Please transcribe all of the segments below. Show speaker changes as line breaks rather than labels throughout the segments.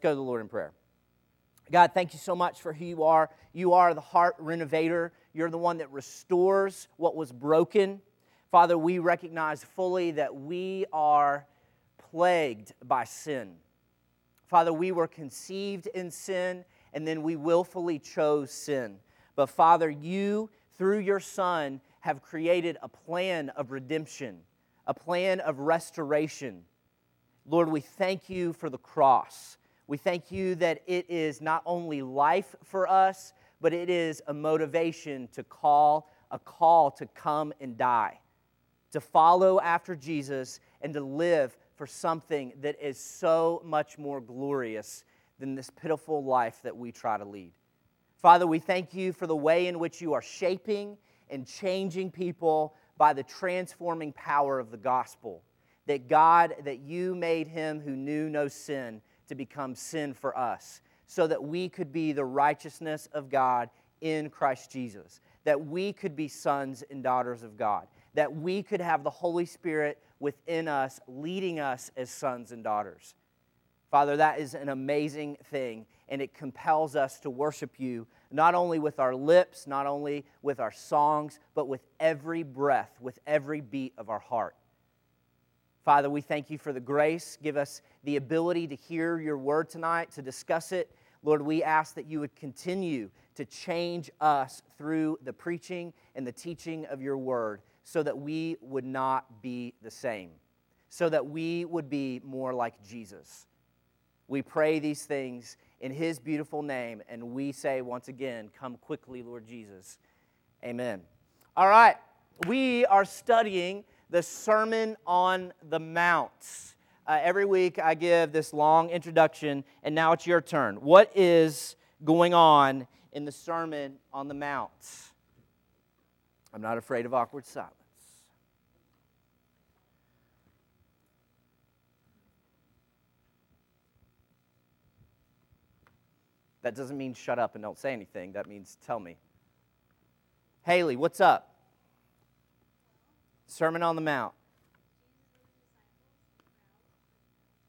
go to the Lord in prayer. God, thank you so much for who you are. You are the heart renovator. You're the one that restores what was broken. Father, we recognize fully that we are plagued by sin. Father, we were conceived in sin and then we willfully chose sin. But Father, you, through your Son, have created a plan of redemption, a plan of restoration. Lord, we thank you for the cross. We thank you that it is not only life for us, but it is a motivation to call, a call to come and die, to follow after Jesus and to live for something that is so much more glorious than this pitiful life that we try to lead. Father, we thank you for the way in which you are shaping and changing people by the transforming power of the gospel. That God, that you made him who knew no sin to become sin for us, so that we could be the righteousness of God in Christ Jesus, that we could be sons and daughters of God, that we could have the Holy Spirit within us, leading us as sons and daughters. Father, that is an amazing thing, and it compels us to worship you not only with our lips, not only with our songs, but with every breath, with every beat of our heart. Father, we thank you for the grace. Give us the ability to hear your word tonight, to discuss it. Lord, we ask that you would continue to change us through the preaching and the teaching of your word so that we would not be the same, so that we would be more like Jesus. We pray these things in his beautiful name, and we say once again, Come quickly, Lord Jesus. Amen. All right, we are studying the Sermon on the Mount. Uh, every week I give this long introduction, and now it's your turn. What is going on in the Sermon on the Mount? I'm not afraid of awkward silence. That doesn't mean shut up and don't say anything. That means tell me. Haley, what's up? Sermon on the Mount.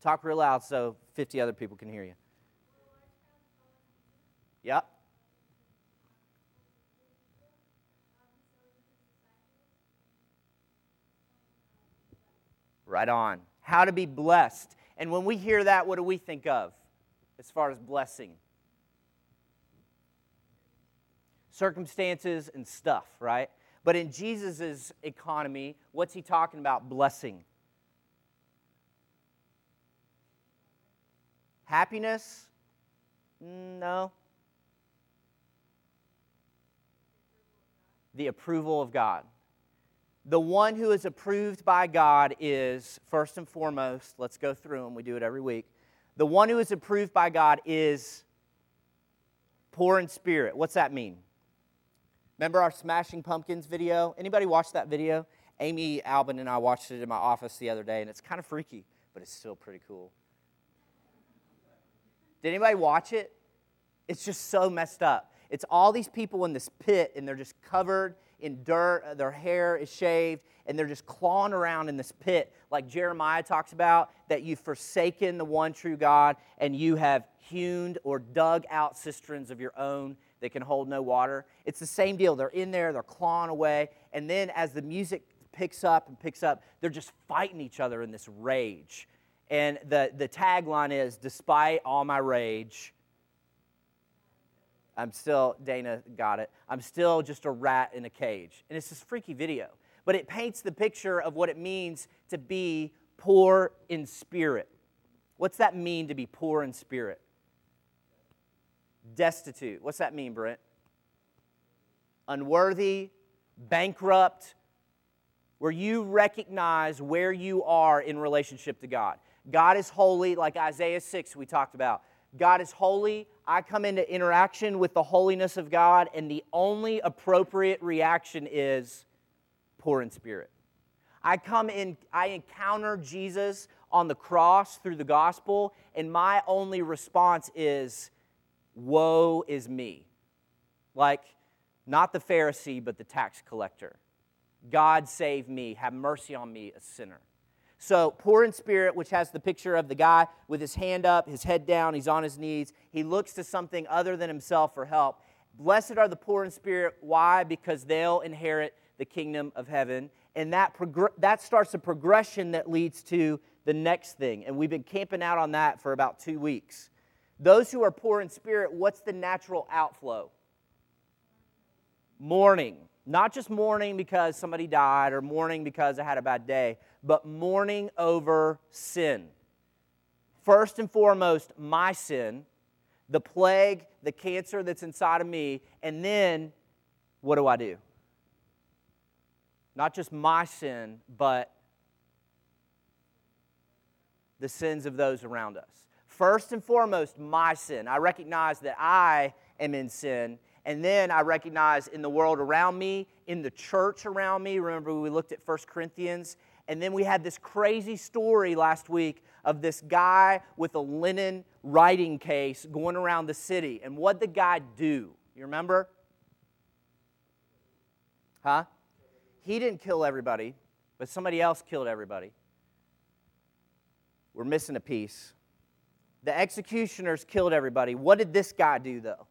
Talk real loud so 50 other people can hear you. Yep. Right on. How to be blessed. And when we hear that, what do we think of as far as blessing? circumstances and stuff, right? But in Jesus' economy, what's he talking about? Blessing. Happiness? No. The approval of God. The one who is approved by God is, first and foremost, let's go through them, we do it every week. The one who is approved by God is poor in spirit. What's that mean? Remember our Smashing Pumpkins video? Anybody watch that video? Amy Albin and I watched it in my office the other day, and it's kind of freaky, but it's still pretty cool. Did anybody watch it? It's just so messed up. It's all these people in this pit, and they're just covered in dirt. Uh, their hair is shaved, and they're just clawing around in this pit, like Jeremiah talks about that you've forsaken the one true God, and you have hewn or dug out cisterns of your own that can hold no water. It's the same deal. They're in there, they're clawing away, and then as the music picks up and picks up, they're just fighting each other in this rage. And the, the tagline is Despite all my rage, I'm still, Dana got it, I'm still just a rat in a cage. And it's this freaky video. But it paints the picture of what it means to be poor in spirit. What's that mean to be poor in spirit? Destitute. What's that mean, Brent? Unworthy, bankrupt, where you recognize where you are in relationship to God. God is holy, like Isaiah 6 we talked about. God is holy. I come into interaction with the holiness of God, and the only appropriate reaction is poor in spirit. I come in, I encounter Jesus on the cross through the gospel, and my only response is Woe is me. Like, not the Pharisee, but the tax collector. God save me, have mercy on me, a sinner. So, poor in spirit, which has the picture of the guy with his hand up, his head down, he's on his knees. He looks to something other than himself for help. Blessed are the poor in spirit. Why? Because they'll inherit the kingdom of heaven. And that, that starts a progression that leads to the next thing. And we've been camping out on that for about two weeks. Those who are poor in spirit, what's the natural outflow? Mourning. Not just mourning because somebody died or mourning because I had a bad day, but mourning over sin. First and foremost, my sin, the plague, the cancer that's inside of me, and then what do I do? Not just my sin, but the sins of those around us. First and foremost, my sin. I recognize that I am in sin. And then I recognize in the world around me, in the church around me. Remember, we looked at 1 Corinthians. And then we had this crazy story last week of this guy with a linen writing case going around the city. And what the guy do? You remember? Huh? He didn't kill everybody, but somebody else killed everybody. We're missing a piece. The executioners killed everybody. What did this guy do, though?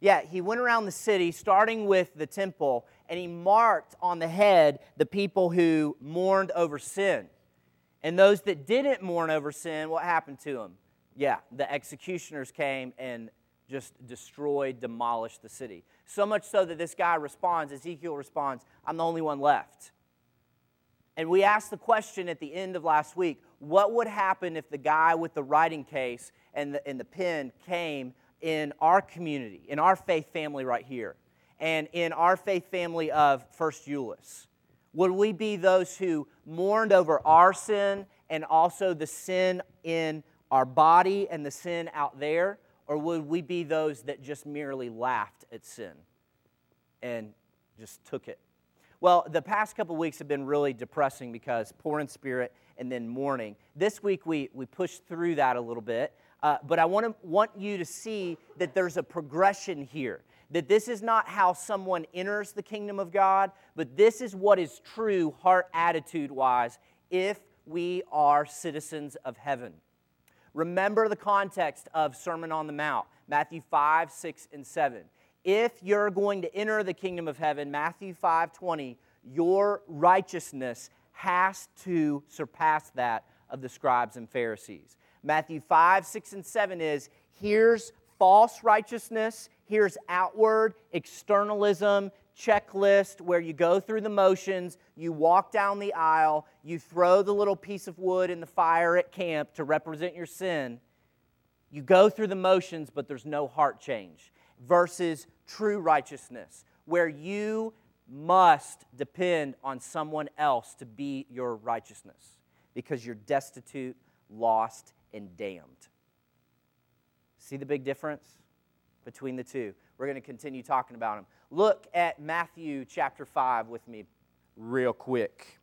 Yeah, he went around the city, starting with the temple, and he marked on the head the people who mourned over sin. And those that didn't mourn over sin, what happened to them? Yeah, the executioners came and just destroyed, demolished the city. So much so that this guy responds, Ezekiel responds, I'm the only one left. And we asked the question at the end of last week what would happen if the guy with the writing case and the, and the pen came in our community, in our faith family right here, and in our faith family of First Euless? Would we be those who mourned over our sin and also the sin in our body and the sin out there? Or would we be those that just merely laughed at sin and just took it well, the past couple weeks have been really depressing because poor in spirit and then mourning. This week we, we pushed through that a little bit, uh, but I want, to, want you to see that there's a progression here. That this is not how someone enters the kingdom of God, but this is what is true heart attitude wise if we are citizens of heaven. Remember the context of Sermon on the Mount, Matthew 5, 6, and 7 if you're going to enter the kingdom of heaven, Matthew 5 20, your righteousness has to surpass that of the scribes and Pharisees. Matthew 5, 6, and 7 is here's false righteousness, here's outward externalism, checklist where you go through the motions, you walk down the aisle, you throw the little piece of wood in the fire at camp to represent your sin. You go through the motions, but there's no heart change versus true righteousness, where you must depend on someone else to be your righteousness because you're destitute, lost, and damned. See the big difference between the two? We're going to continue talking about them. Look at Matthew chapter 5 with me, real quick.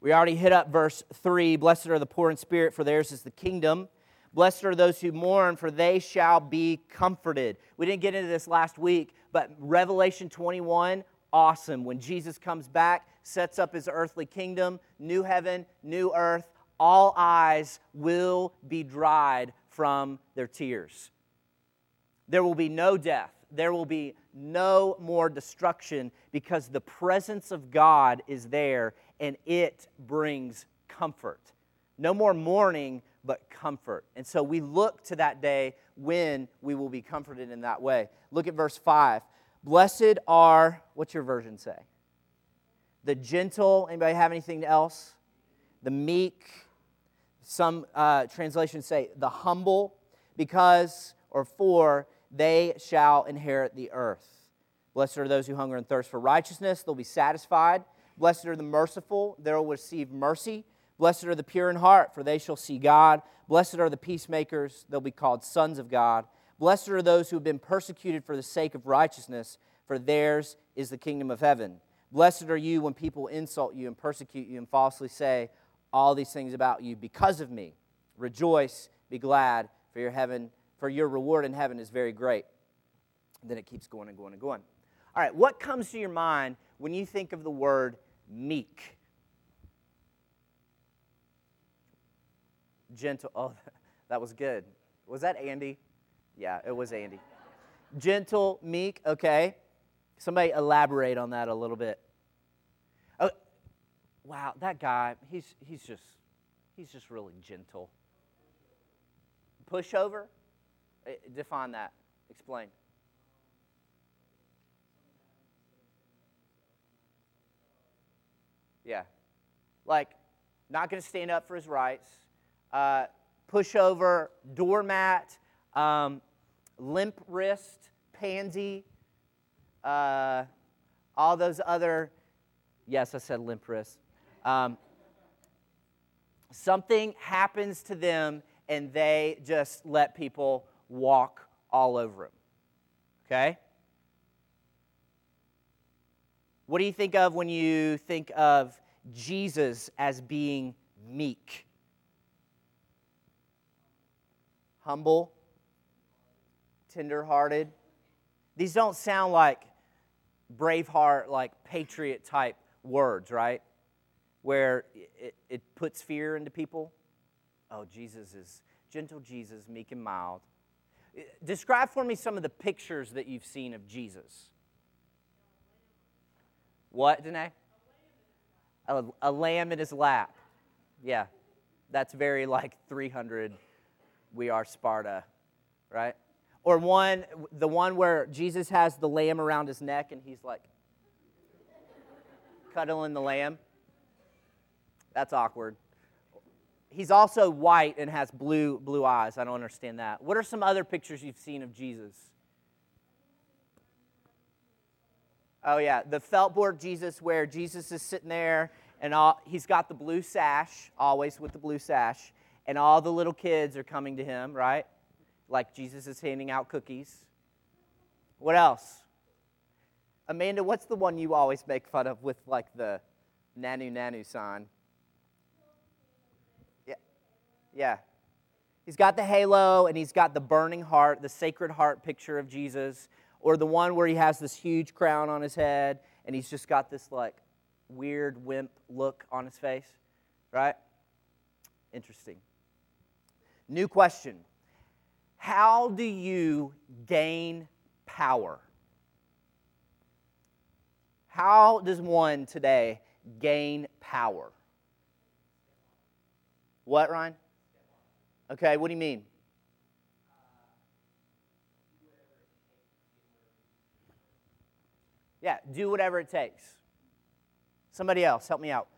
We already hit up verse 3 Blessed are the poor in spirit, for theirs is the kingdom. Blessed are those who mourn, for they shall be comforted. We didn't get into this last week, but Revelation 21, awesome. When Jesus comes back, sets up his earthly kingdom, new heaven, new earth, all eyes will be dried from their tears. There will be no death. There will be no more destruction because the presence of God is there and it brings comfort. No more mourning, but comfort. And so we look to that day when we will be comforted in that way. Look at verse 5. Blessed are, what's your version say? The gentle. Anybody have anything else? The meek. Some uh, translations say the humble, because or for they shall inherit the earth. Blessed are those who hunger and thirst for righteousness, they'll be satisfied. Blessed are the merciful, they will receive mercy. Blessed are the pure in heart, for they shall see God. Blessed are the peacemakers, they'll be called sons of God. Blessed are those who have been persecuted for the sake of righteousness, for theirs is the kingdom of heaven. Blessed are you when people insult you and persecute you and falsely say all these things about you because of me. Rejoice, be glad, for your heaven, for your reward in heaven is very great. And then it keeps going and going and going. All right, what comes to your mind when you think of the word meek. Gentle. Oh, that was good. Was that Andy? Yeah, it was Andy. Gentle, meek, okay. Somebody elaborate on that a little bit. Oh, wow, that guy, he's, he's just he's just really gentle. Pushover? Eh, define that. Explain. Yeah. Like, not going to stand up for his rights, uh, pushover, doormat, um, limp wrist, pansy, uh, all those other, yes, I said limp wrist. Um, something happens to them and they just let people walk all over them. Okay? What do you think of when you think of Jesus as being meek? Humble, tenderhearted. These don't sound like braveheart, like patriot type words, right? Where it, it puts fear into people. Oh, Jesus is gentle, Jesus, meek and mild. Describe for me some of the pictures that you've seen of Jesus. What, Danae? A, a lamb in his lap. Yeah, that's very like 300. We are Sparta, right? Or one, the one where Jesus has the lamb around his neck and he's like cuddling the lamb. That's awkward. He's also white and has blue blue eyes. I don't understand that. What are some other pictures you've seen of Jesus? Oh yeah, the felt board Jesus where Jesus is sitting there and all, he's got the blue sash, always with the blue sash, and all the little kids are coming to him, right? Like Jesus is handing out cookies. What else? Amanda, what's the one you always make fun of with like the nanu nanu sign? Yeah. Yeah. He's got the halo and he's got the burning heart, the sacred heart picture of Jesus or the one where he has this huge crown on his head and he's just got this like weird wimp look on his face, right? Interesting. New question How do you gain power? How does one today gain power? What, Ryan? Okay, what do you mean? Yeah, do whatever it takes. Somebody else, help me out.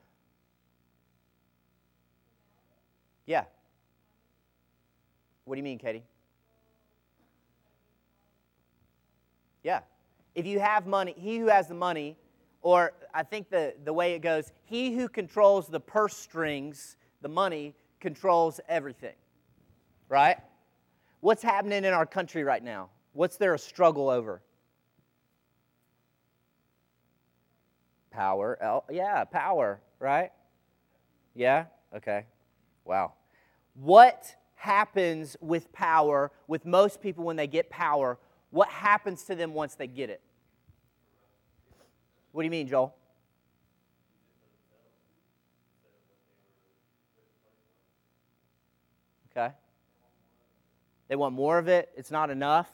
Yeah. What do you mean, Katie? Yeah. If you have money, he who has the money, or I think the, the way it goes, he who controls the purse strings, the money, controls everything. Right? What's happening in our country right now? What's there a struggle over? Power. Oh, yeah, power, right? Yeah? Okay. Wow. What happens with power, with most people when they get power? What happens to them once they get it? What do you mean, Joel? Okay. They want more of it. It's not enough.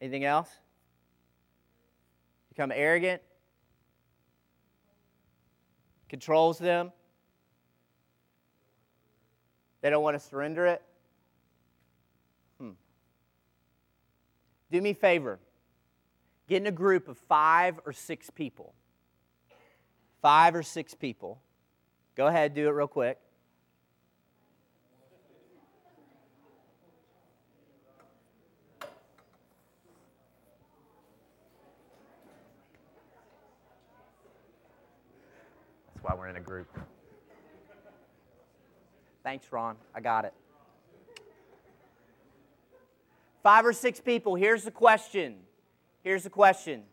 Anything else? become arrogant, controls them. They don't want to surrender it. Hmm. Do me a favor. Get in a group of five or six people. Five or six people. Go ahead, do it real quick. That's why we're in a group. Thanks, Ron. I got it. Five or six people. Here's the question. Here's the question.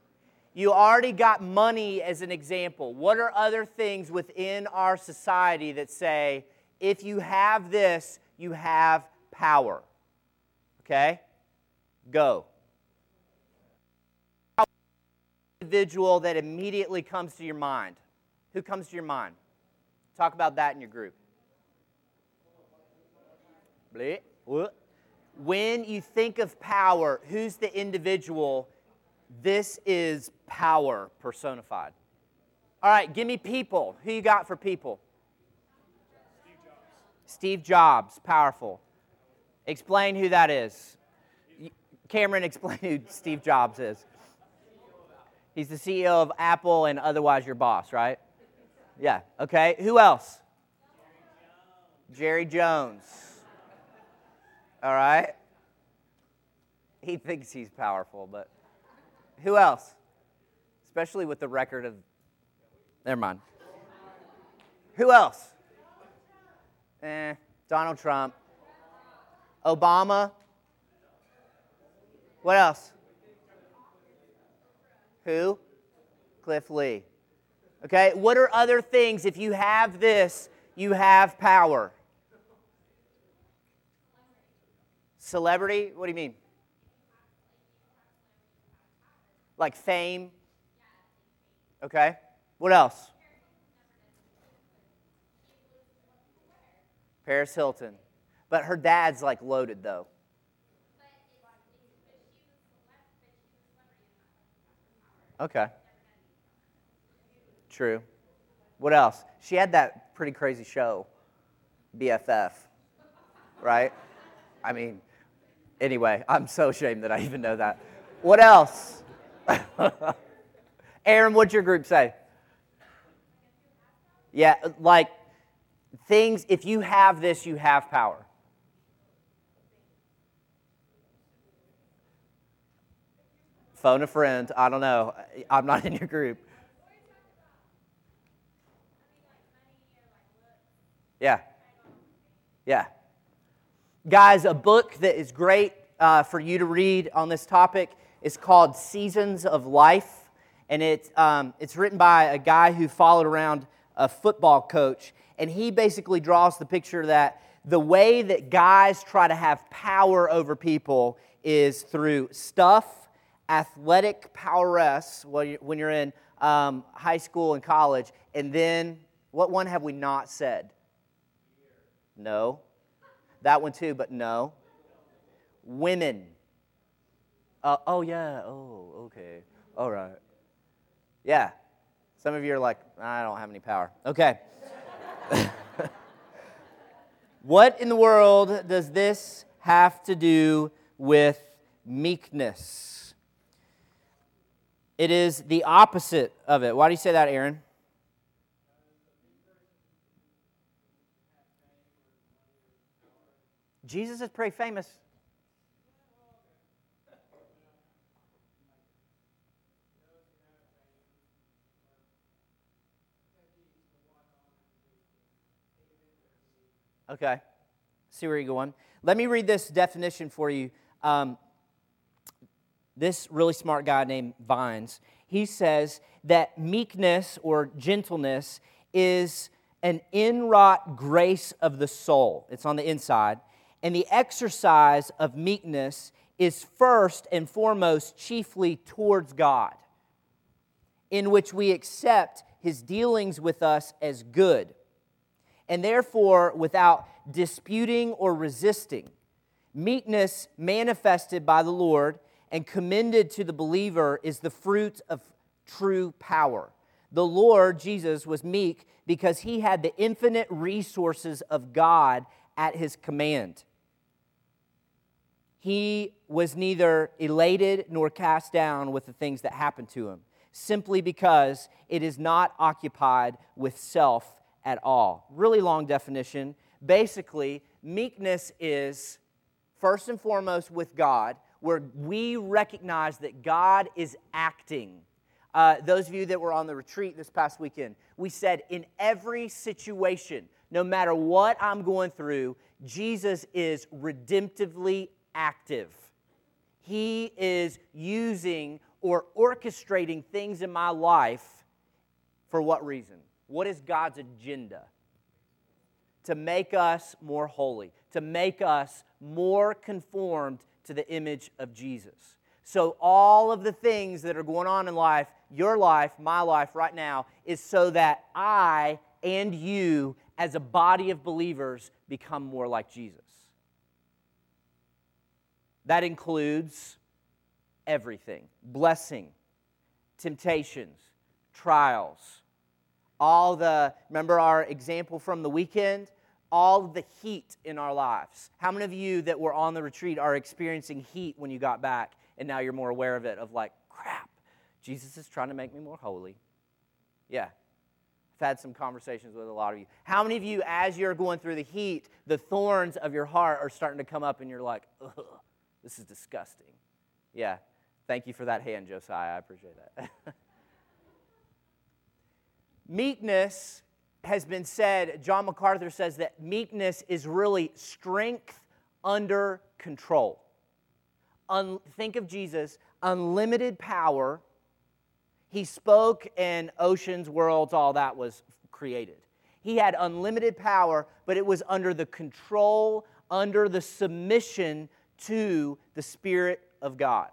You already got money as an example. What are other things within our society that say, if you have this, you have power? Okay? Go. individual that immediately comes to your mind? Who comes to your mind? Talk about that in your group. When you think of power, who's the individual? This is power personified. All right, give me people. Who you got for people? Steve Jobs. Steve Jobs, powerful. Explain who that is. Cameron, explain who Steve Jobs is. He's the CEO of Apple and otherwise your boss, right? Yeah, okay. Who else? Jerry Jones. All right. He thinks he's powerful, but who else? Especially with the record of. Never mind. Who else? Eh, Donald Trump. Obama. What else? Who? Cliff Lee. Okay, what are other things? If you have this, you have power. Celebrity? What do you mean? Like fame? Okay. What else? Paris Hilton. But her dad's like loaded though. Okay. True. What else? She had that pretty crazy show, BFF, right? I mean, anyway, I'm so ashamed that I even know that. What else? Aaron, what'd your group say? Yeah, like things, if you have this, you have power. Phone a friend. I don't know. I'm not in your group. Yeah. Yeah. Guys, a book that is great uh, for you to read on this topic is called Seasons of Life. And it's, um, it's written by a guy who followed around a football coach. And he basically draws the picture that the way that guys try to have power over people is through stuff athletic prowess when you're in um, high school and college. And then, what one have we not said? No. That one too, but no. Women. Uh, oh, yeah. Oh, okay. All right. Yeah. Some of you are like, I don't have any power. Okay. what in the world does this have to do with meekness? It is the opposite of it. Why do you say that, Aaron? Jesus is pretty famous. Okay. See where you're going. Let me read this definition for you. Um, this really smart guy named Vines, he says that meekness or gentleness is an inwrought grace of the soul. It's on the inside. And the exercise of meekness is first and foremost chiefly towards God, in which we accept his dealings with us as good, and therefore without disputing or resisting. Meekness manifested by the Lord and commended to the believer is the fruit of true power. The Lord Jesus was meek because he had the infinite resources of God at his command. He was neither elated nor cast down with the things that happened to him, simply because it is not occupied with self at all. Really long definition. Basically, meekness is first and foremost with God where we recognize that God is acting. Uh, those of you that were on the retreat this past weekend, we said in every situation, no matter what I'm going through, Jesus is redemptively active. He is using or orchestrating things in my life for what reason? What is God's agenda? To make us more holy, to make us more conformed to the image of Jesus. So, all of the things that are going on in life, your life, my life right now, is so that I and you, as a body of believers, become more like Jesus. That includes everything blessing, temptations, trials, all the, remember our example from the weekend? All the heat in our lives. How many of you that were on the retreat are experiencing heat when you got back and now you're more aware of it? Of like, crap, Jesus is trying to make me more holy. Yeah. I've had some conversations with a lot of you. How many of you, as you're going through the heat, the thorns of your heart are starting to come up and you're like, ugh, this is disgusting? Yeah. Thank you for that hand, Josiah. I appreciate that. meekness has been said, John MacArthur says that meekness is really strength under control. Un- think of Jesus, unlimited power. He spoke, and oceans, worlds, all that was created. He had unlimited power, but it was under the control, under the submission to the Spirit of God.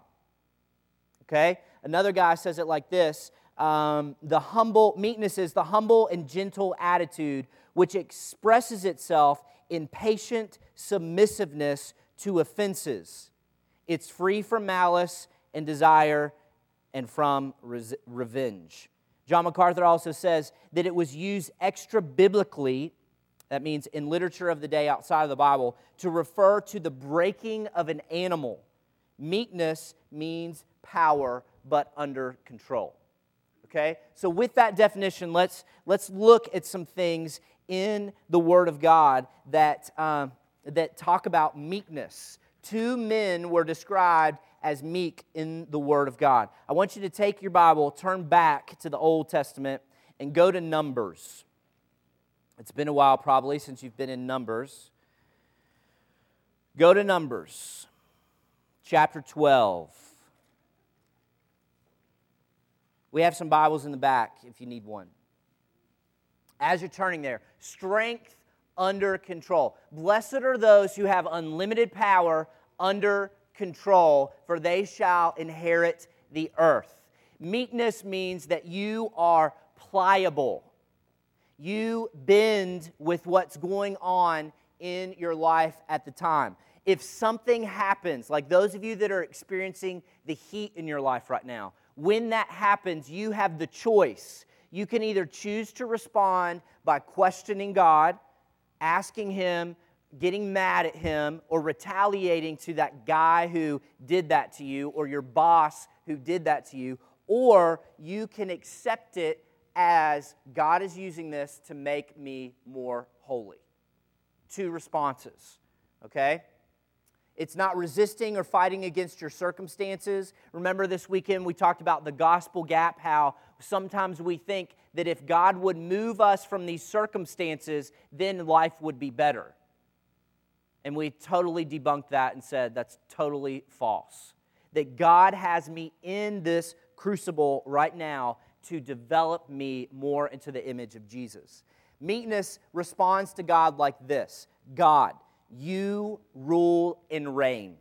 Okay? Another guy says it like this um, the humble, meekness is the humble and gentle attitude which expresses itself in patient submissiveness to offenses. It's free from malice and desire and from res- revenge. John MacArthur also says that it was used extra biblically, that means in literature of the day outside of the Bible, to refer to the breaking of an animal. Meekness means power, but under control. Okay? So, with that definition, let's, let's look at some things in the Word of God that, um, that talk about meekness. Two men were described as meek in the Word of God. I want you to take your Bible, turn back to the Old Testament, and go to Numbers. It's been a while probably since you've been in Numbers. Go to Numbers, chapter 12. We have some Bibles in the back if you need one. As you're turning there, strength under control. Blessed are those who have unlimited power under control, for they shall inherit the earth. Meekness means that you are pliable. You bend with what's going on in your life at the time. If something happens, like those of you that are experiencing the heat in your life right now, when that happens, you have the choice. You can either choose to respond by questioning God, asking Him, getting mad at Him, or retaliating to that guy who did that to you, or your boss who did that to you, or you can accept it as God is using this to make me more holy. Two responses, okay? It's not resisting or fighting against your circumstances. Remember this weekend we talked about the gospel gap, how sometimes we think that if God would move us from these circumstances, then life would be better. And we totally debunked that and said that's totally false. That God has me in this crucible right now to develop me more into the image of Jesus. Meekness responds to God like this God, you rule and reign.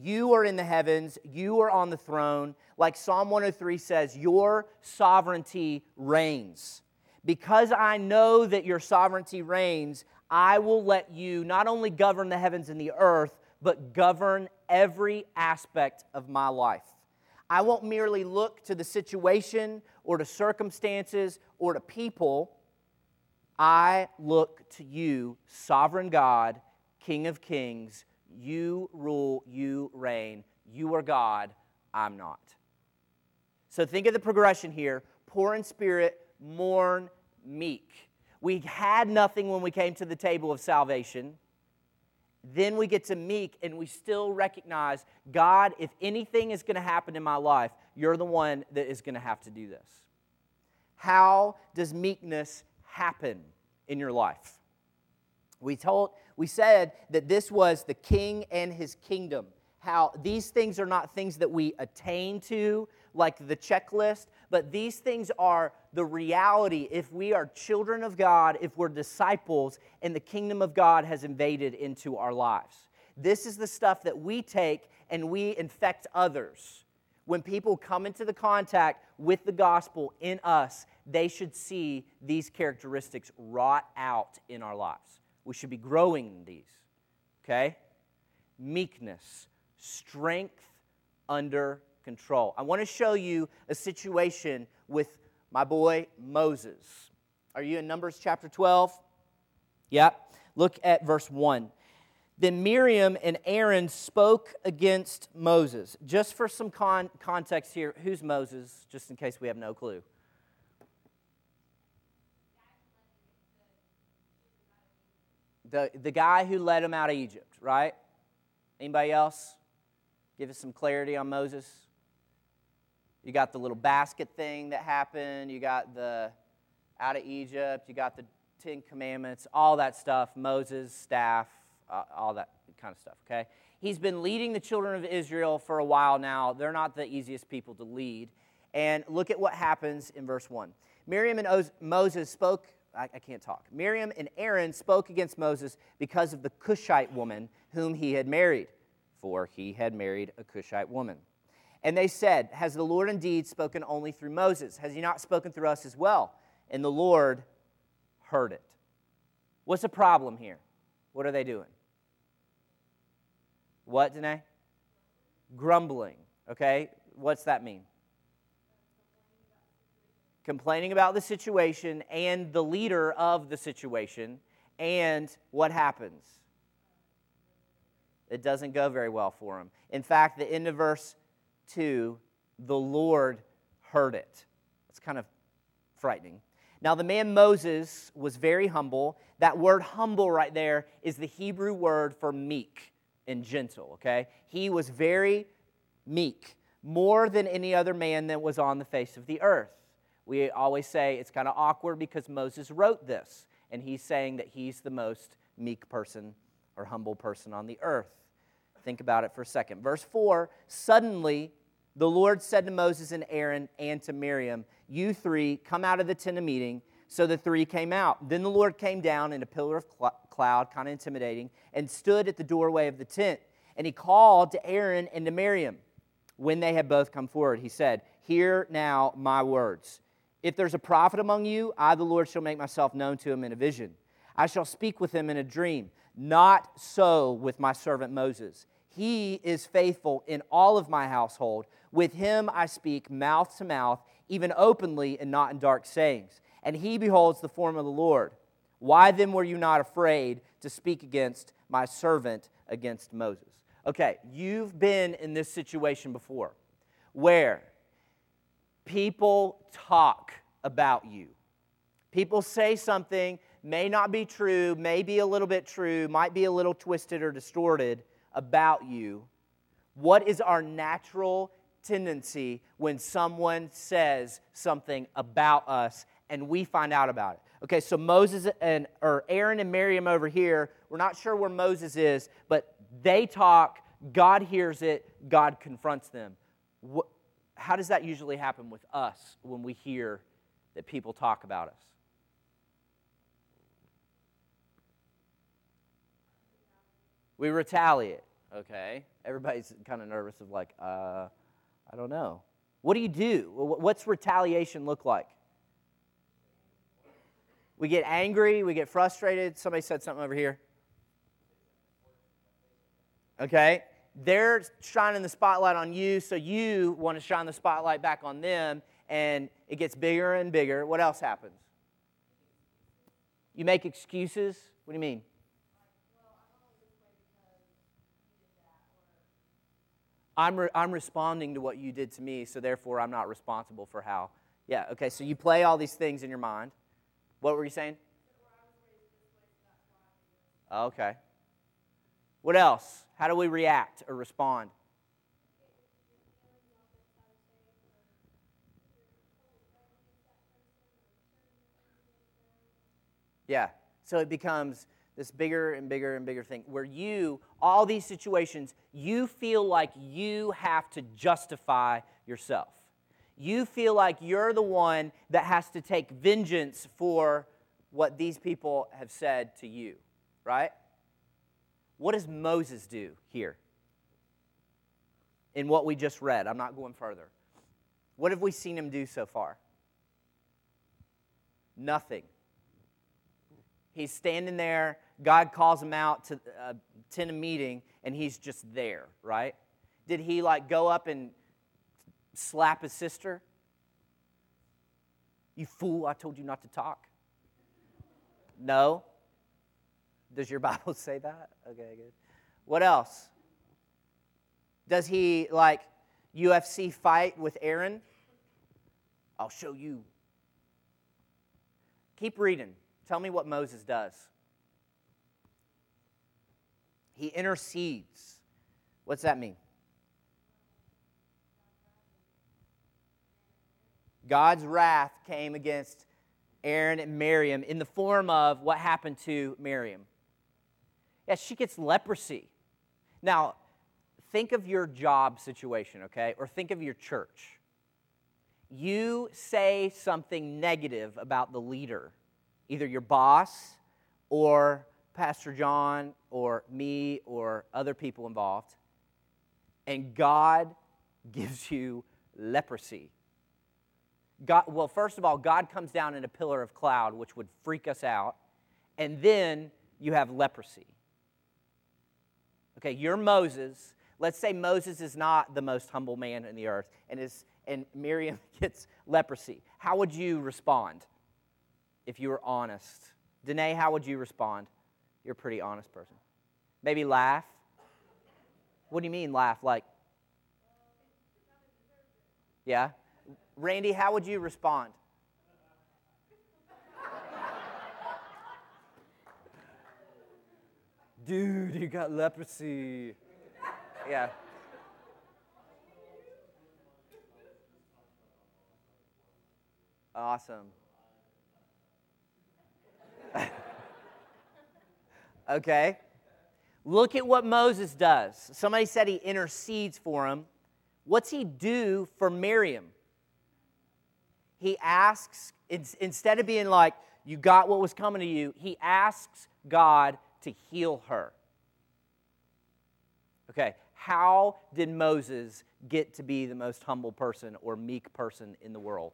You are in the heavens, you are on the throne. Like Psalm 103 says, your sovereignty reigns. Because I know that your sovereignty reigns, I will let you not only govern the heavens and the earth, but govern every aspect of my life. I won't merely look to the situation or to circumstances or to people. I look to you, sovereign God, King of kings. You rule, you reign. You are God, I'm not. So think of the progression here poor in spirit, mourn, meek. We had nothing when we came to the table of salvation. Then we get to meek and we still recognize God, if anything is going to happen in my life, you're the one that is going to have to do this. How does meekness happen in your life? We told we said that this was the king and his kingdom. How these things are not things that we attain to, like the checklist, but these things are the reality if we are children of God, if we're disciples, and the kingdom of God has invaded into our lives. This is the stuff that we take and we infect others. When people come into the contact with the gospel in us, they should see these characteristics wrought out in our lives. We should be growing in these. Okay? Meekness, strength under control. I want to show you a situation with my boy Moses. Are you in Numbers chapter 12? Yeah. Look at verse 1. Then Miriam and Aaron spoke against Moses. Just for some con- context here, who's Moses, just in case we have no clue? The, the guy who led him out of Egypt, right? Anybody else? Give us some clarity on Moses. You got the little basket thing that happened. You got the out of Egypt. You got the Ten Commandments, all that stuff, Moses, staff, uh, all that kind of stuff, okay? He's been leading the children of Israel for a while now. They're not the easiest people to lead. And look at what happens in verse 1. Miriam and Oz- Moses spoke, I, I can't talk. Miriam and Aaron spoke against Moses because of the Cushite woman whom he had married, for he had married a Cushite woman. And they said, Has the Lord indeed spoken only through Moses? Has he not spoken through us as well? And the Lord heard it. What's the problem here? What are they doing? What, Danae? Grumbling. Okay? What's that mean? Complaining about the situation and the leader of the situation. And what happens? It doesn't go very well for him. In fact, the end of verse 2, the Lord heard it. It's kind of frightening. Now, the man Moses was very humble. That word humble right there is the Hebrew word for meek and gentle, okay? He was very meek, more than any other man that was on the face of the earth. We always say it's kind of awkward because Moses wrote this, and he's saying that he's the most meek person or humble person on the earth. Think about it for a second. Verse 4 Suddenly the Lord said to Moses and Aaron and to Miriam, You three come out of the tent of meeting. So the three came out. Then the Lord came down in a pillar of cl- cloud, kind of intimidating, and stood at the doorway of the tent. And he called to Aaron and to Miriam. When they had both come forward, he said, Hear now my words. If there's a prophet among you, I, the Lord, shall make myself known to him in a vision. I shall speak with him in a dream. Not so with my servant Moses. He is faithful in all of my household. With him I speak mouth to mouth, even openly and not in dark sayings. And he beholds the form of the Lord. Why then were you not afraid to speak against my servant, against Moses? Okay, you've been in this situation before where people talk about you. People say something, may not be true, may be a little bit true, might be a little twisted or distorted about you. What is our natural tendency when someone says something about us and we find out about it? Okay, so Moses and or Aaron and Miriam over here, we're not sure where Moses is, but they talk, God hears it, God confronts them. What, how does that usually happen with us when we hear that people talk about us? We retaliate, okay? Everybody's kind of nervous of like, uh, I don't know. What do you do? What's retaliation look like? We get angry, we get frustrated. Somebody said something over here. Okay? They're shining the spotlight on you, so you want to shine the spotlight back on them, and it gets bigger and bigger. What else happens? You make excuses? What do you mean? I'm, re- I'm responding to what you did to me, so therefore I'm not responsible for how. Yeah, okay, so you play all these things in your mind. What were you saying? Okay. What else? How do we react or respond? Yeah. So it becomes this bigger and bigger and bigger thing where you, all these situations, you feel like you have to justify yourself. You feel like you're the one that has to take vengeance for what these people have said to you, right? What does Moses do here? In what we just read, I'm not going further. What have we seen him do so far? Nothing. He's standing there. God calls him out to uh, attend a meeting, and he's just there, right? Did he like go up and slap his sister? You fool, I told you not to talk. No. Does your Bible say that? Okay, good. What else? Does he like UFC fight with Aaron? I'll show you. Keep reading. Tell me what Moses does. He intercedes. What's that mean? God's wrath came against Aaron and Miriam in the form of what happened to Miriam. Yeah, she gets leprosy. Now, think of your job situation, okay? Or think of your church. You say something negative about the leader, either your boss or Pastor John or me or other people involved, and God gives you leprosy. God, well, first of all, God comes down in a pillar of cloud, which would freak us out, and then you have leprosy. Okay, you're Moses. Let's say Moses is not the most humble man in the earth, and, is, and Miriam gets leprosy. How would you respond if you were honest? Danae, how would you respond? You're a pretty honest person. Maybe laugh. What do you mean, laugh? Like, yeah? Randy, how would you respond? Dude, you got leprosy. Yeah. Awesome. okay. Look at what Moses does. Somebody said he intercedes for him. What's he do for Miriam? He asks, instead of being like, you got what was coming to you, he asks God to heal her. Okay, how did Moses get to be the most humble person or meek person in the world?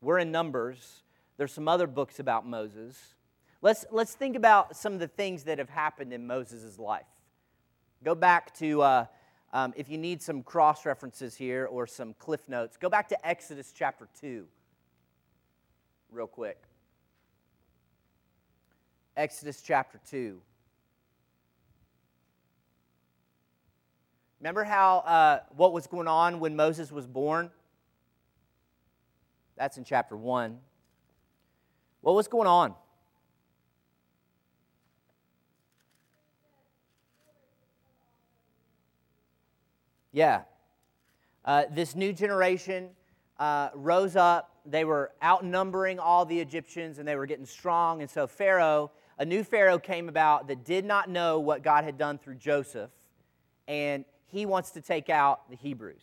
We're in Numbers. There's some other books about Moses. Let's, let's think about some of the things that have happened in Moses' life. Go back to uh, um, if you need some cross references here or some cliff notes, go back to Exodus chapter 2 real quick. Exodus chapter 2. Remember how uh, what was going on when Moses was born? That's in chapter 1. What was going on? Yeah. Uh, this new generation uh, rose up. They were outnumbering all the Egyptians and they were getting strong. And so, Pharaoh, a new Pharaoh came about that did not know what God had done through Joseph, and he wants to take out the Hebrews.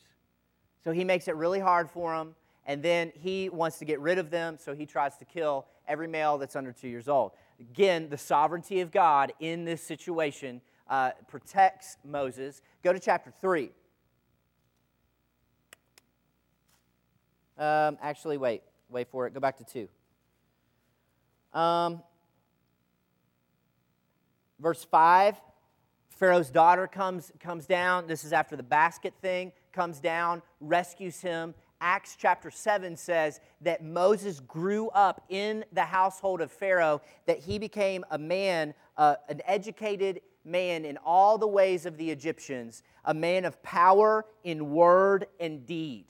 So, he makes it really hard for them, and then he wants to get rid of them, so he tries to kill every male that's under two years old. Again, the sovereignty of God in this situation uh, protects Moses. Go to chapter 3. Um, actually, wait, wait for it. Go back to 2. Um, verse 5 Pharaoh's daughter comes, comes down. This is after the basket thing, comes down, rescues him. Acts chapter 7 says that Moses grew up in the household of Pharaoh, that he became a man, uh, an educated man in all the ways of the Egyptians, a man of power in word and deed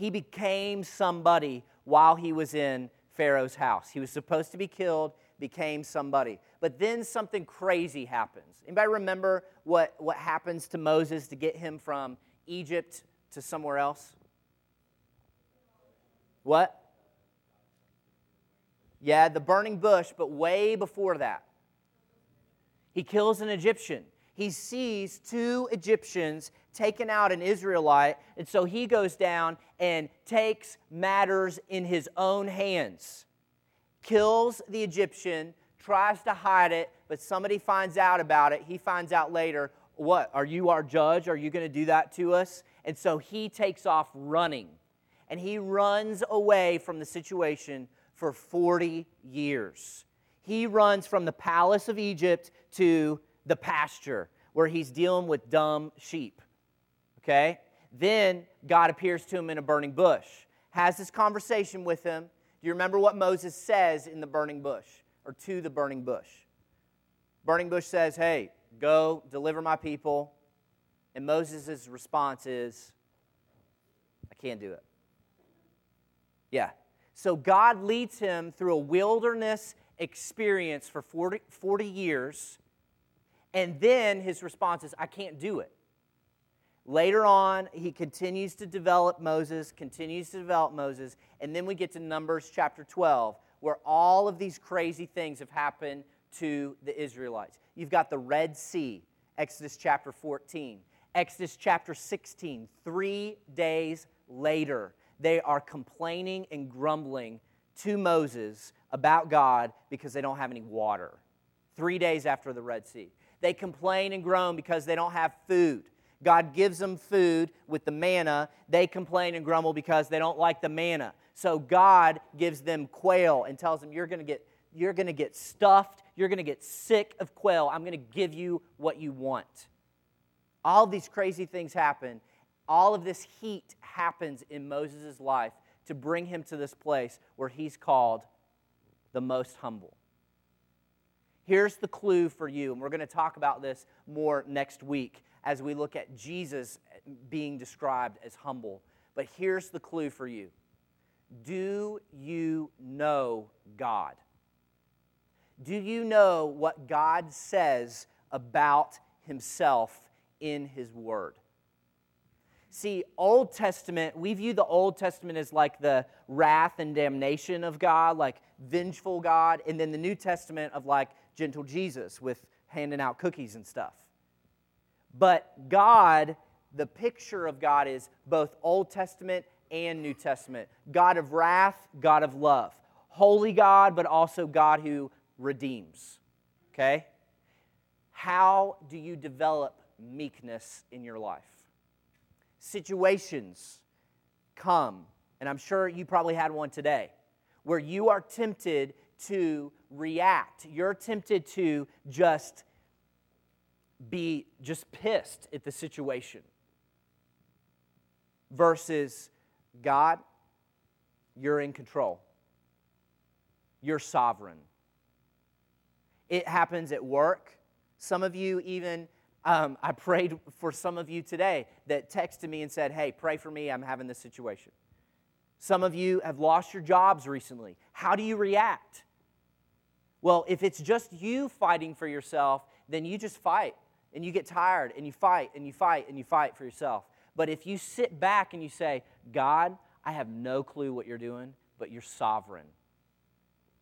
he became somebody while he was in Pharaoh's house. He was supposed to be killed, became somebody. But then something crazy happens. Anybody remember what, what happens to Moses to get him from Egypt to somewhere else? What? Yeah, the burning bush, but way before that. He kills an Egyptian he sees two Egyptians taking out an Israelite, and so he goes down and takes matters in his own hands, kills the Egyptian, tries to hide it, but somebody finds out about it. He finds out later, what? Are you our judge? Are you going to do that to us? And so he takes off running. And he runs away from the situation for 40 years. He runs from the palace of Egypt to the pasture where he's dealing with dumb sheep. Okay? Then God appears to him in a burning bush, has this conversation with him. Do you remember what Moses says in the burning bush or to the burning bush? Burning bush says, Hey, go deliver my people. And Moses' response is, I can't do it. Yeah. So God leads him through a wilderness experience for 40, 40 years. And then his response is, I can't do it. Later on, he continues to develop Moses, continues to develop Moses, and then we get to Numbers chapter 12, where all of these crazy things have happened to the Israelites. You've got the Red Sea, Exodus chapter 14, Exodus chapter 16, three days later, they are complaining and grumbling to Moses about God because they don't have any water. Three days after the Red Sea. They complain and groan because they don't have food. God gives them food with the manna. They complain and grumble because they don't like the manna. So God gives them quail and tells them, You're going to get, you're going to get stuffed. You're going to get sick of quail. I'm going to give you what you want. All these crazy things happen. All of this heat happens in Moses' life to bring him to this place where he's called the most humble. Here's the clue for you, and we're going to talk about this more next week as we look at Jesus being described as humble. But here's the clue for you Do you know God? Do you know what God says about himself in his word? See, Old Testament, we view the Old Testament as like the wrath and damnation of God, like vengeful God, and then the New Testament of like gentle Jesus with handing out cookies and stuff. But God, the picture of God is both Old Testament and New Testament God of wrath, God of love. Holy God, but also God who redeems. Okay? How do you develop meekness in your life? Situations come, and I'm sure you probably had one today, where you are tempted to react. You're tempted to just be just pissed at the situation versus God, you're in control. You're sovereign. It happens at work. Some of you even, um, I prayed for some of you today that texted me and said, Hey, pray for me. I'm having this situation. Some of you have lost your jobs recently. How do you react? Well, if it's just you fighting for yourself, then you just fight and you get tired and you fight and you fight and you fight for yourself. But if you sit back and you say, God, I have no clue what you're doing, but you're sovereign,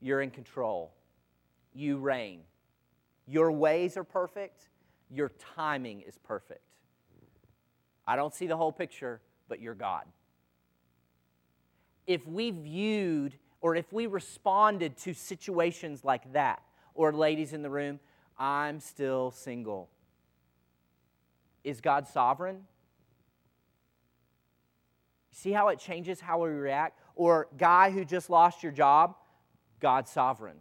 you're in control, you reign. Your ways are perfect, your timing is perfect. I don't see the whole picture, but you're God. If we viewed or if we responded to situations like that, or ladies in the room, I'm still single. Is God sovereign? See how it changes how we react? Or, guy who just lost your job, God sovereign.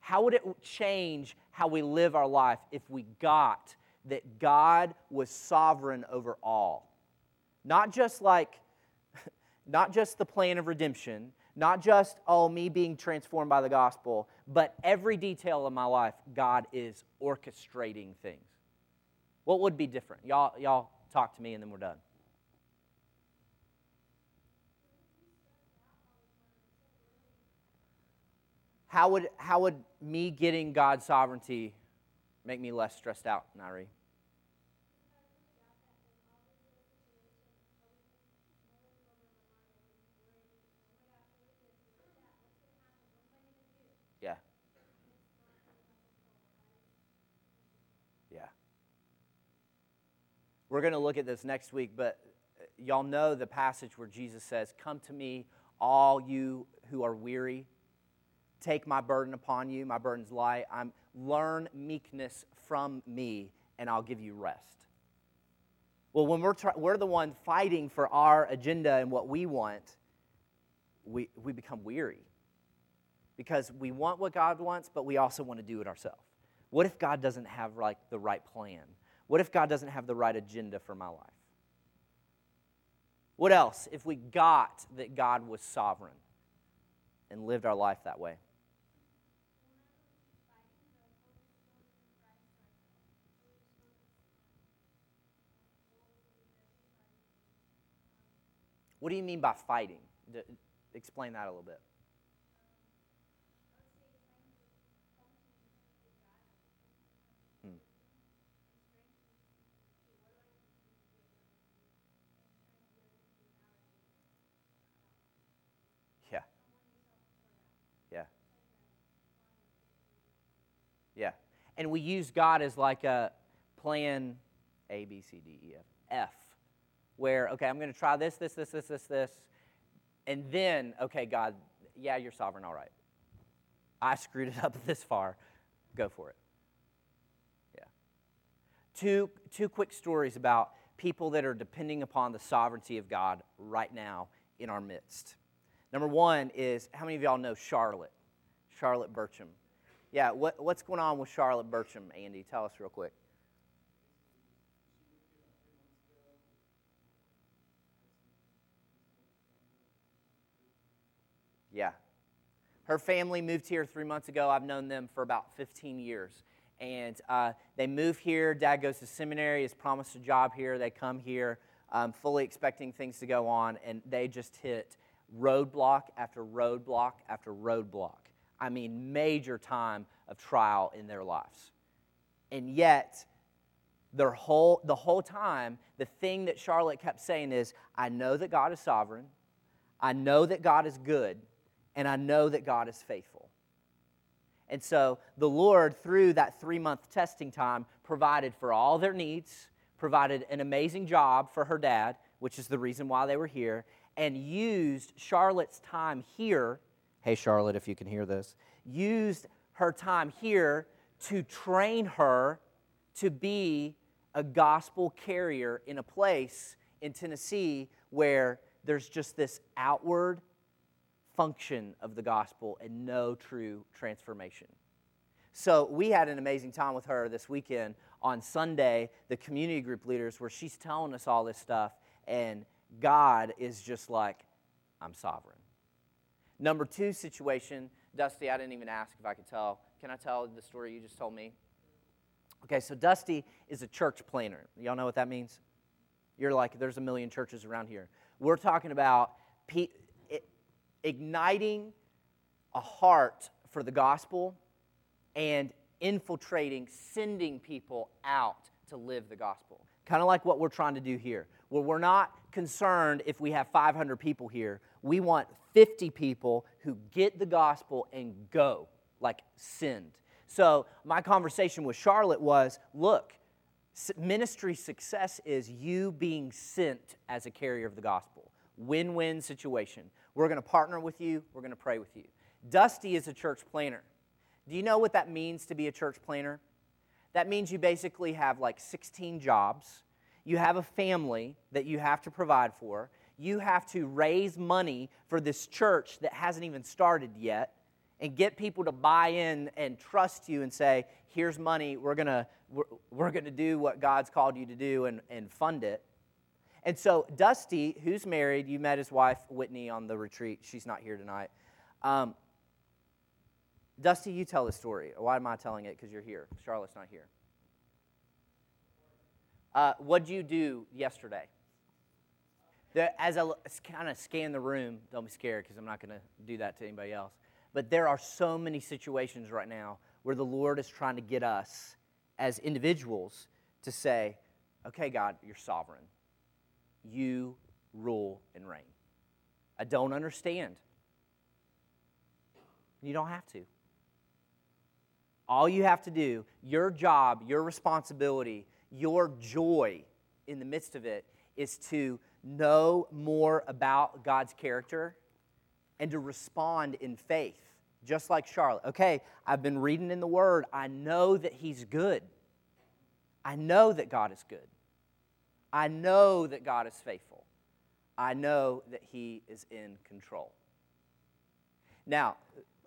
How would it change how we live our life if we got that God was sovereign over all? Not just like, not just the plan of redemption, not just, oh, me being transformed by the gospel, but every detail of my life, God is orchestrating things. What would be different? Y'all, y'all talk to me and then we're done. How would, how would me getting God's sovereignty make me less stressed out, Nari? We're going to look at this next week, but uh, y'all know the passage where Jesus says, Come to me, all you who are weary. Take my burden upon you. My burden's light. I'm learn meekness from me, and I'll give you rest. Well, when we're, try- we're the one fighting for our agenda and what we want, we, we become weary because we want what God wants, but we also want to do it ourselves. What if God doesn't have like the right plan? What if God doesn't have the right agenda for my life? What else if we got that God was sovereign and lived our life that way? What do you mean by fighting? explain that a little bit. Yeah. And we use God as like a plan A, B, C, D, E, F, F, where, okay, I'm going to try this, this, this, this, this, this. And then, okay, God, yeah, you're sovereign, all right. I screwed it up this far. Go for it. Yeah. Two, two quick stories about people that are depending upon the sovereignty of God right now in our midst. Number one is how many of y'all know Charlotte? Charlotte Burcham. Yeah, what, what's going on with Charlotte Bertram, Andy? Tell us real quick. Yeah. Her family moved here three months ago. I've known them for about 15 years. And uh, they move here. Dad goes to seminary, is promised a job here. They come here um, fully expecting things to go on, and they just hit roadblock after roadblock after roadblock. I mean, major time of trial in their lives. And yet, their whole, the whole time, the thing that Charlotte kept saying is, I know that God is sovereign, I know that God is good, and I know that God is faithful. And so the Lord, through that three month testing time, provided for all their needs, provided an amazing job for her dad, which is the reason why they were here, and used Charlotte's time here hey, Charlotte, if you can hear this, used her time here to train her to be a gospel carrier in a place in Tennessee where there's just this outward function of the gospel and no true transformation. So we had an amazing time with her this weekend on Sunday, the community group leaders, where she's telling us all this stuff, and God is just like, I'm sovereign. Number two situation, Dusty, I didn't even ask if I could tell. Can I tell the story you just told me? Okay, so Dusty is a church planner. Y'all know what that means? You're like, there's a million churches around here. We're talking about pe- igniting a heart for the gospel and infiltrating, sending people out to live the gospel. Kind of like what we're trying to do here, where we're not concerned if we have 500 people here. We want 50 people who get the gospel and go, like send. So, my conversation with Charlotte was look, ministry success is you being sent as a carrier of the gospel. Win win situation. We're going to partner with you, we're going to pray with you. Dusty is a church planner. Do you know what that means to be a church planner? That means you basically have like 16 jobs, you have a family that you have to provide for, you have to raise money for this church that hasn't even started yet and get people to buy in and trust you and say, here's money, we're gonna, we're, we're gonna do what God's called you to do and, and fund it. And so, Dusty, who's married, you met his wife, Whitney, on the retreat. She's not here tonight. Um, Dusty, you tell the story. Why am I telling it? Because you're here. Charlotte's not here. Uh, what'd you do yesterday? As I kind of scan the room, don't be scared because I'm not going to do that to anybody else. But there are so many situations right now where the Lord is trying to get us as individuals to say, okay, God, you're sovereign. You rule and reign. I don't understand. You don't have to. All you have to do, your job, your responsibility, your joy in the midst of it, is to know more about God's character and to respond in faith just like Charlotte. Okay, I've been reading in the Word. I know that He's good. I know that God is good. I know that God is faithful. I know that He is in control. Now,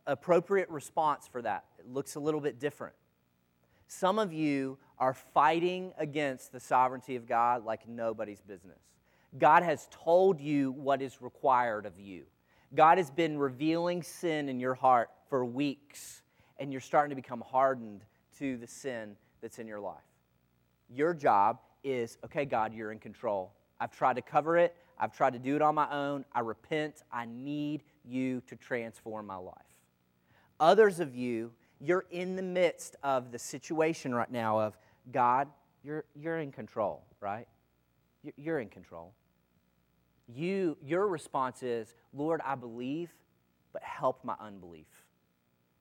appropriate response for that it looks a little bit different. Some of you are fighting against the sovereignty of God like nobody's business. God has told you what is required of you. God has been revealing sin in your heart for weeks, and you're starting to become hardened to the sin that's in your life. Your job is okay, God, you're in control. I've tried to cover it, I've tried to do it on my own. I repent. I need you to transform my life. Others of you, you're in the midst of the situation right now of God, you're, you're in control, right? You're in control. You, your response is, Lord, I believe, but help my unbelief.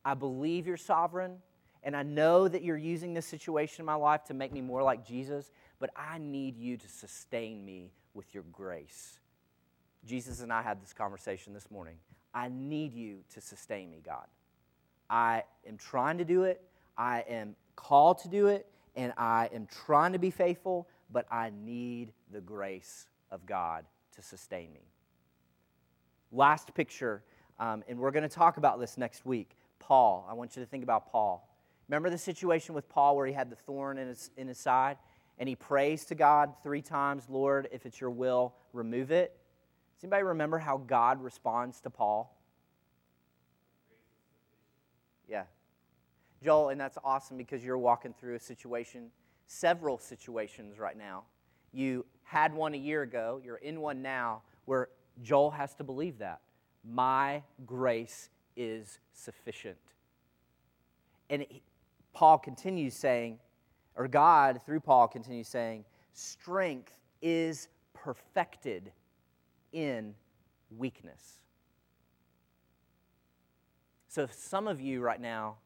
I believe you're sovereign, and I know that you're using this situation in my life to make me more like Jesus, but I need you to sustain me with your grace. Jesus and I had this conversation this morning. I need you to sustain me, God. I am trying to do it, I am called to do it, and I am trying to be faithful, but I need the grace of God to sustain me. Last picture, um, and we're going to talk about this next week. Paul. I want you to think about Paul. Remember the situation with Paul where he had the thorn in his, in his side? And he prays to God three times, Lord, if it's your will, remove it. Does anybody remember how God responds to Paul? Yeah. Joel, and that's awesome because you're walking through a situation, several situations right now. You had one a year ago, you're in one now where Joel has to believe that. My grace is sufficient. And Paul continues saying, or God through Paul continues saying, strength is perfected in weakness. So, some of you right now,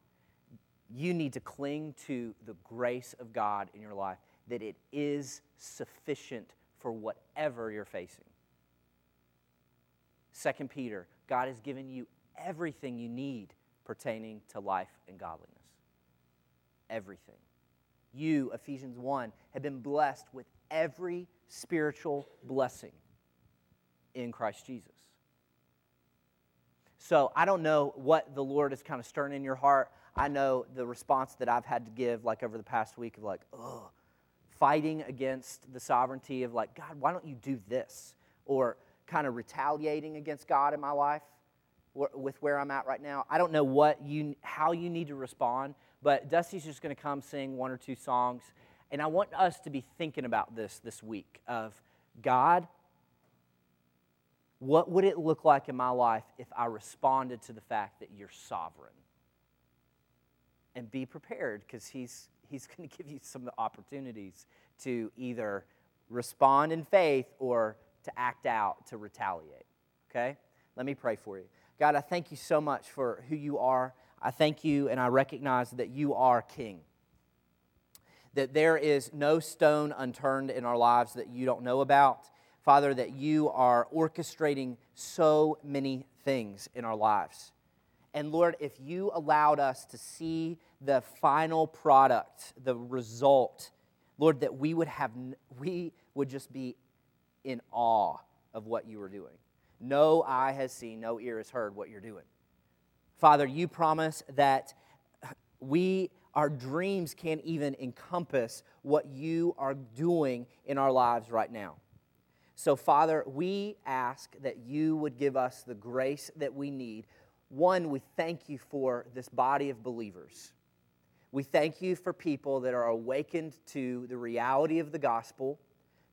you need to cling to the grace of God in your life that it is sufficient for whatever you're facing. Second Peter, God has given you everything you need pertaining to life and godliness. Everything. You, Ephesians 1, have been blessed with every spiritual blessing in Christ Jesus. So I don't know what the Lord is kind of stirring in your heart. I know the response that I've had to give, like over the past week, of like, ugh, fighting against the sovereignty of like, God, why don't you do this? Or kind of retaliating against God in my life with where I'm at right now. I don't know what you, how you need to respond, but Dusty's just going to come sing one or two songs. And I want us to be thinking about this this week of God, what would it look like in my life if I responded to the fact that you're sovereign? And be prepared because he's He's going to give you some opportunities to either respond in faith or to act out, to retaliate. Okay? Let me pray for you. God, I thank you so much for who you are. I thank you and I recognize that you are King. That there is no stone unturned in our lives that you don't know about. Father, that you are orchestrating so many things in our lives. And Lord, if you allowed us to see the final product, the result, Lord, that we would have, we would just be in awe of what you are doing. No eye has seen, no ear has heard what you're doing. Father, you promise that we, our dreams can't even encompass what you are doing in our lives right now. So, Father, we ask that you would give us the grace that we need. One, we thank you for this body of believers. We thank you for people that are awakened to the reality of the gospel,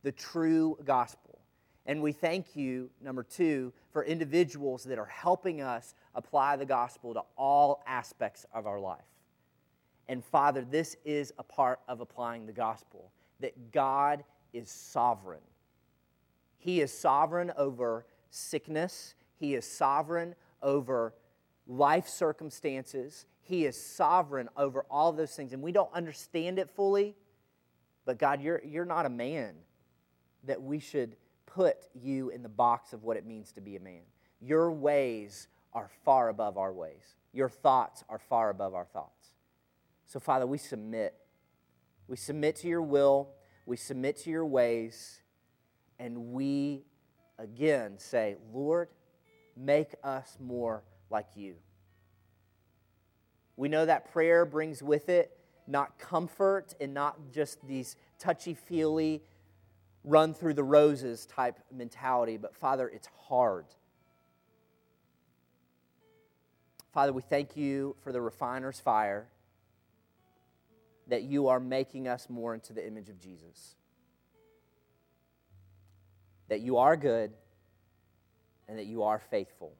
the true gospel. And we thank you, number two, for individuals that are helping us apply the gospel to all aspects of our life. And Father, this is a part of applying the gospel that God is sovereign. He is sovereign over sickness, He is sovereign over life circumstances, he is sovereign over all those things. And we don't understand it fully, but God, you're, you're not a man that we should put you in the box of what it means to be a man. Your ways are far above our ways. Your thoughts are far above our thoughts. So, Father, we submit. We submit to your will, we submit to your ways, and we again say, Lord, make us more like you. We know that prayer brings with it not comfort and not just these touchy feely, run through the roses type mentality, but Father, it's hard. Father, we thank you for the refiner's fire that you are making us more into the image of Jesus. That you are good and that you are faithful.